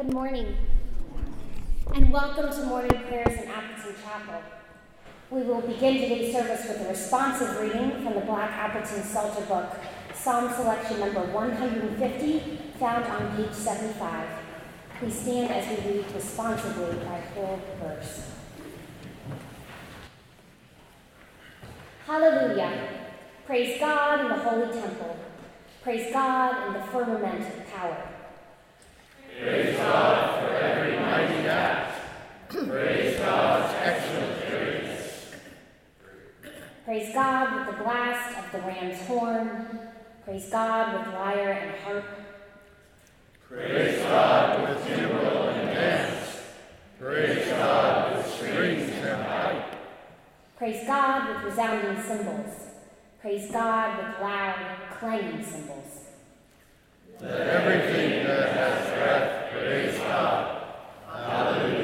Good morning, and welcome to morning prayers in Appleton Chapel. We will begin today's service with a responsive reading from the Black Appleton Psalter book, Psalm selection number 150, found on page 75. Please stand as we read responsively by full verse. Hallelujah! Praise God in the holy temple. Praise God in the firmament of power. Praise God for every mighty act. Praise God's excellent greatness. Praise God with the blast of the ram's horn. Praise God with lyre and harp. Praise God with timbrel and dance. Praise God with strings and pipe. Praise God with resounding cymbals. Praise God with loud, clanging cymbals. Let everything that has breath praise God. Hallelujah.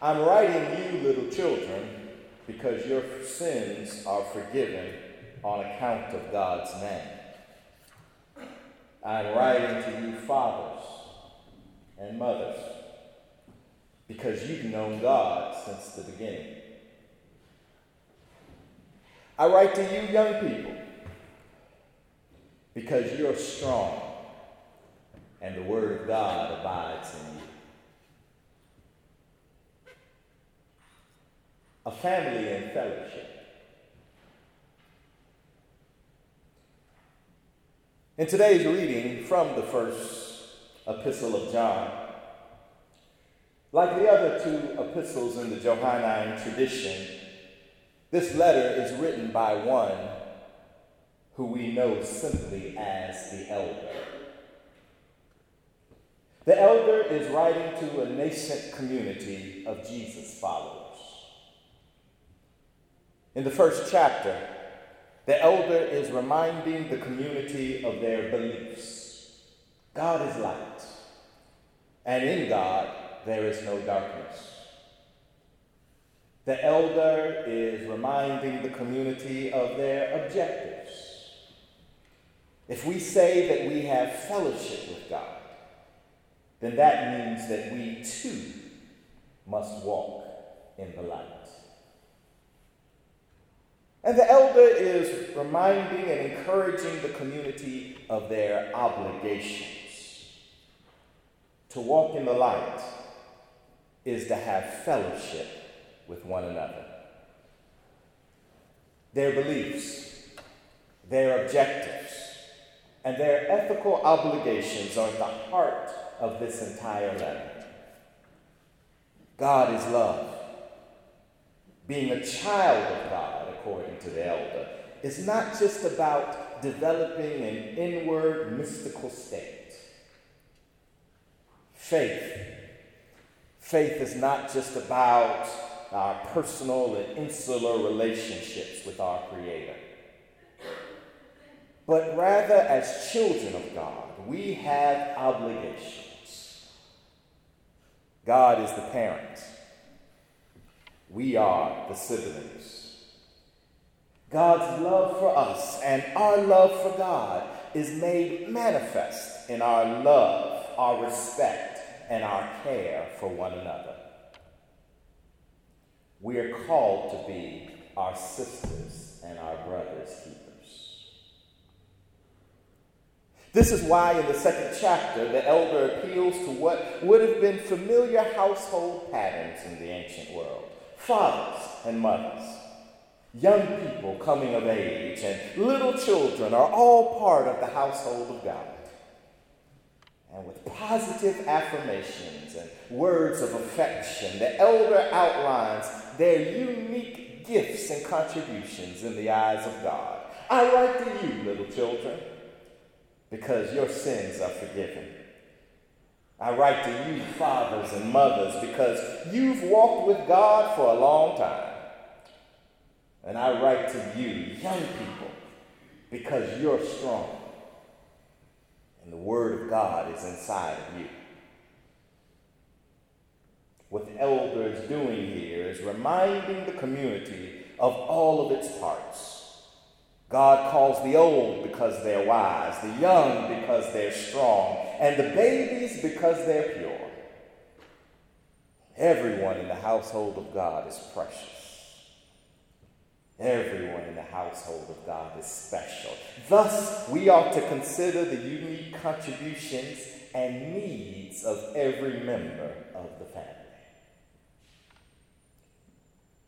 I'm writing you, little children, because your sins are forgiven on account of God's name. I'm writing to you, fathers and mothers, because you've known God since the beginning. I write to you, young people, because you're strong and the Word of God abides in you. A family and fellowship. In today's reading from the first epistle of John, like the other two epistles in the Johannine tradition, this letter is written by one who we know simply as the elder. The elder is writing to a nascent community of Jesus followers. In the first chapter, the elder is reminding the community of their beliefs. God is light, and in God there is no darkness. The elder is reminding the community of their objectives. If we say that we have fellowship with God, then that means that we too must walk in the light. And the elder is reminding and encouraging the community of their obligations. To walk in the light is to have fellowship with one another. Their beliefs, their objectives, and their ethical obligations are the heart of this entire letter. God is love. Being a child of God, according to the elder, is not just about developing an inward mystical state. Faith. Faith is not just about our personal and insular relationships with our Creator, but rather as children of God, we have obligations. God is the parent. We are the siblings. God's love for us and our love for God is made manifest in our love, our respect, and our care for one another. We are called to be our sisters and our brothers' keepers. This is why in the second chapter, the elder appeals to what would have been familiar household patterns in the ancient world fathers and mothers, young people coming of age, and little children are all part of the household of God. And with positive affirmations and words of affection, the elder outlines their unique gifts and contributions in the eyes of God. I write to you, little children, because your sins are forgiven. I write to you, fathers and mothers, because you've walked with God for a long time. And I write to you, young people, because you're strong. And the Word of God is inside of you. What the elder is doing here is reminding the community of all of its parts God calls the old because they're wise, the young because they're strong, and the babies because they're pure. Everyone in the household of God is precious. Everyone in the household of God is special. Thus, we ought to consider the unique contributions and needs of every member of the family.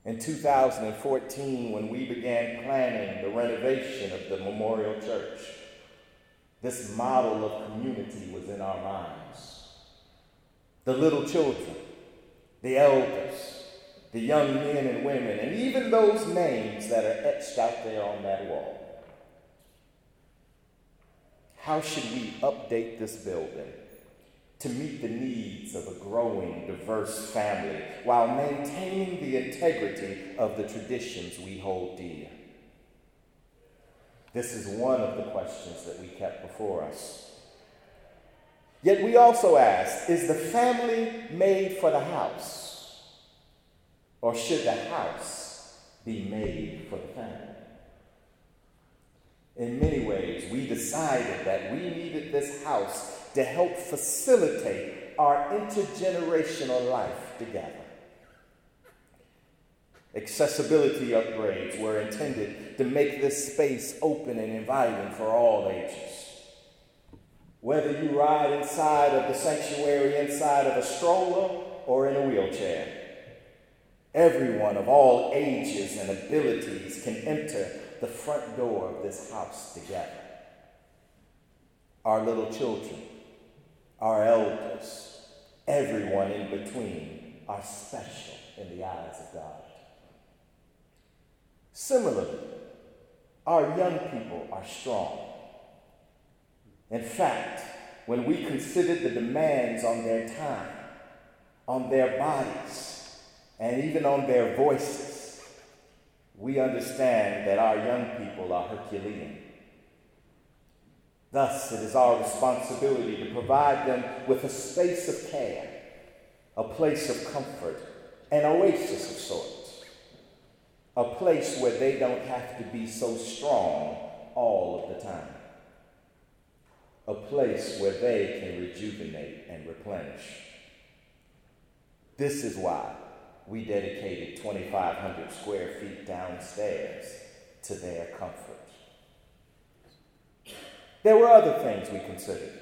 In 2014, when we began planning the renovation of the Memorial Church, this model of community was in our minds. The little children, the elders, the young men and women, and even those names that are etched out there on that wall. How should we update this building to meet the needs of a growing, diverse family while maintaining the integrity of the traditions we hold dear? This is one of the questions that we kept before us. Yet we also asked is the family made for the house? Or should the house be made for the family? In many ways, we decided that we needed this house to help facilitate our intergenerational life together. Accessibility upgrades were intended to make this space open and inviting for all ages. Whether you ride inside of the sanctuary inside of a stroller or in a wheelchair, everyone of all ages and abilities can enter the front door of this house together. Our little children our elders, everyone in between are special in the eyes of God. Similarly, our young people are strong. In fact, when we consider the demands on their time, on their bodies, and even on their voices, we understand that our young people are Herculean. Thus, it is our responsibility to provide them with a space of care, a place of comfort, an oasis of sorts, a place where they don't have to be so strong all of the time, a place where they can rejuvenate and replenish. This is why we dedicated 2,500 square feet downstairs to their comfort. There were other things we considered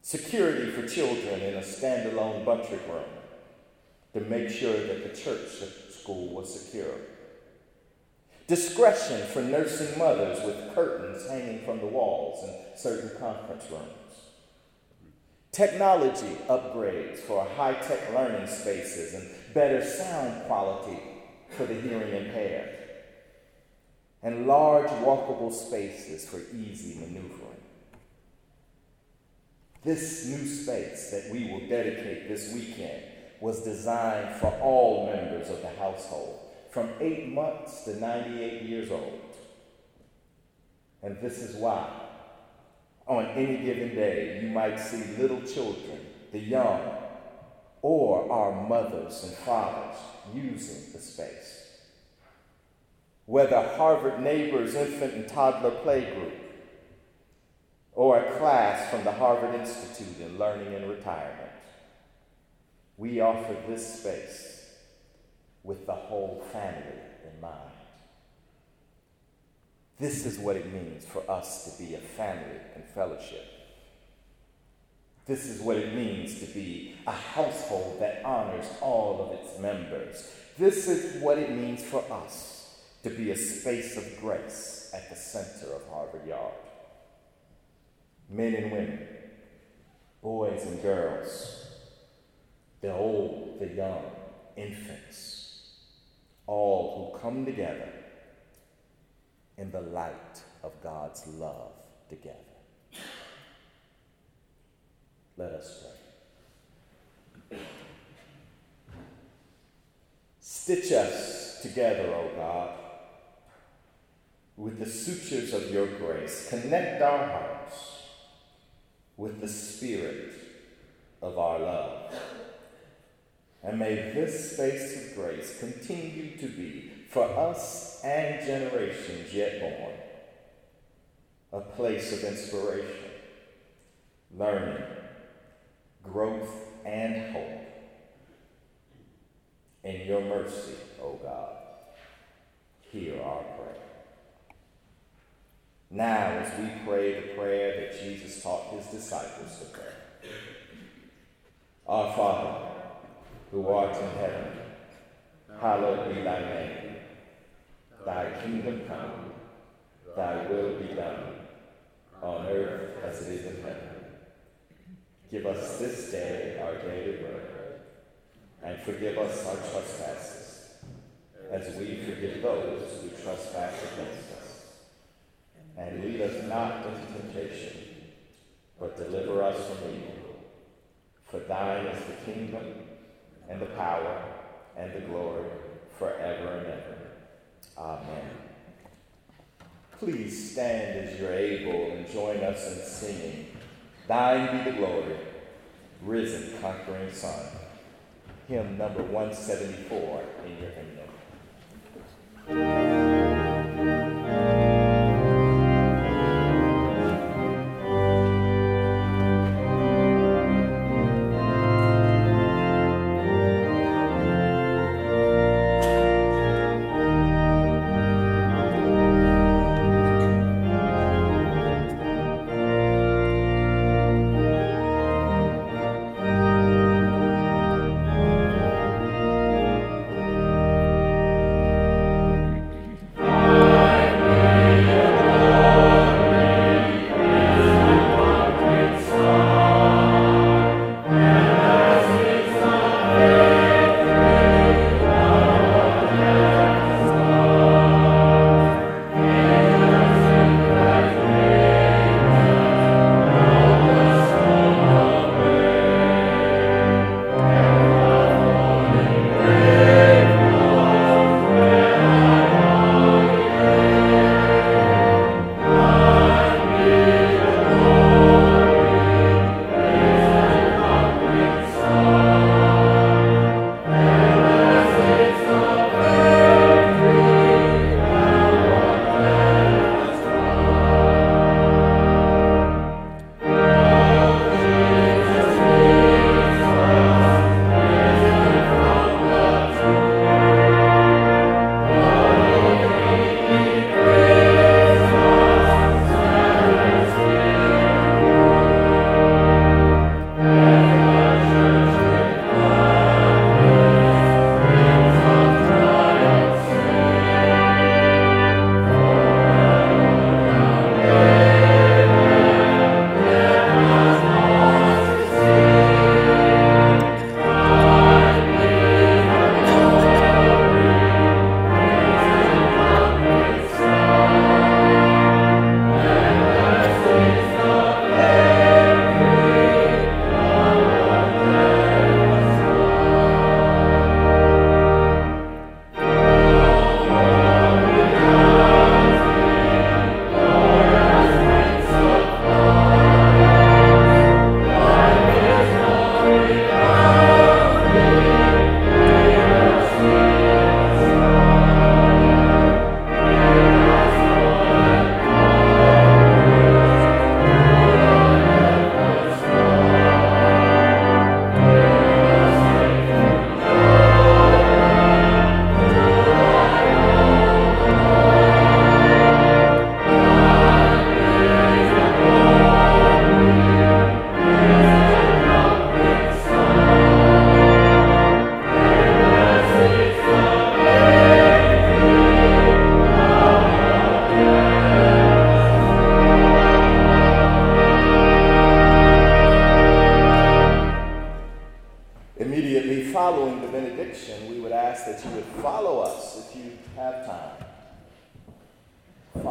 security for children in a standalone Buttrick room, to make sure that the church school was secure. Discretion for nursing mothers with curtains hanging from the walls in certain conference rooms. Technology upgrades for high tech learning spaces and better sound quality for the hearing impaired. And large walkable spaces for easy maneuvering. This new space that we will dedicate this weekend was designed for all members of the household, from eight months to 98 years old. And this is why, on any given day, you might see little children, the young, or our mothers and fathers using the space. Whether Harvard Neighbors Infant and Toddler Playgroup, or a class from the Harvard Institute in Learning and Retirement, we offer this space with the whole family in mind. This is what it means for us to be a family and fellowship. This is what it means to be a household that honors all of its members. This is what it means for us to be a space of grace at the center of Harvard Yard. Men and women, boys and girls, the old, the young, infants, all who come together in the light of God's love together. Let us pray. Stitch us together, O God, with the sutures of your grace. Connect our hearts with the spirit of our love. And may this space of grace continue to be, for us and generations yet born, a place of inspiration, learning, growth, and hope. In your mercy, O God, hear our prayer. Now, as we pray the prayer that Jesus taught his disciples to pray, Our Father, who art in heaven, hallowed be thy name. Thy kingdom come, thy will be done, on earth as it is in heaven. Give us this day our daily bread, and forgive us our trespasses, as we forgive those who trespass against us. And lead us not into temptation, but deliver us from evil. For thine is the kingdom, and the power and the glory forever and ever. Amen. Please stand as you're able and join us in singing, Thine be the glory, risen conquering Son. Hymn number 174 in your hymnal.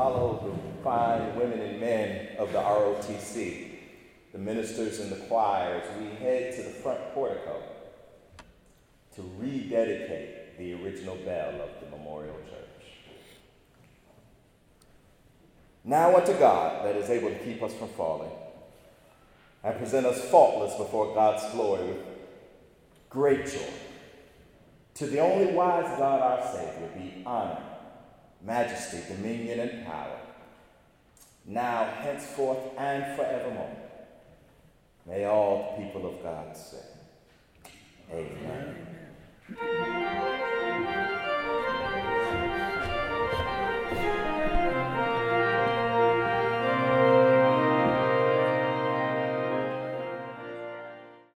Follow the fine women and men of the ROTC, the ministers and the choirs. We head to the front portico to rededicate the original bell of the memorial church. Now unto God that is able to keep us from falling and present us faultless before God's glory with great joy. To the only wise God our Savior be honor, majesty, dominion, and power, now, henceforth, and forevermore. May all the people of God say, Amen. Amen.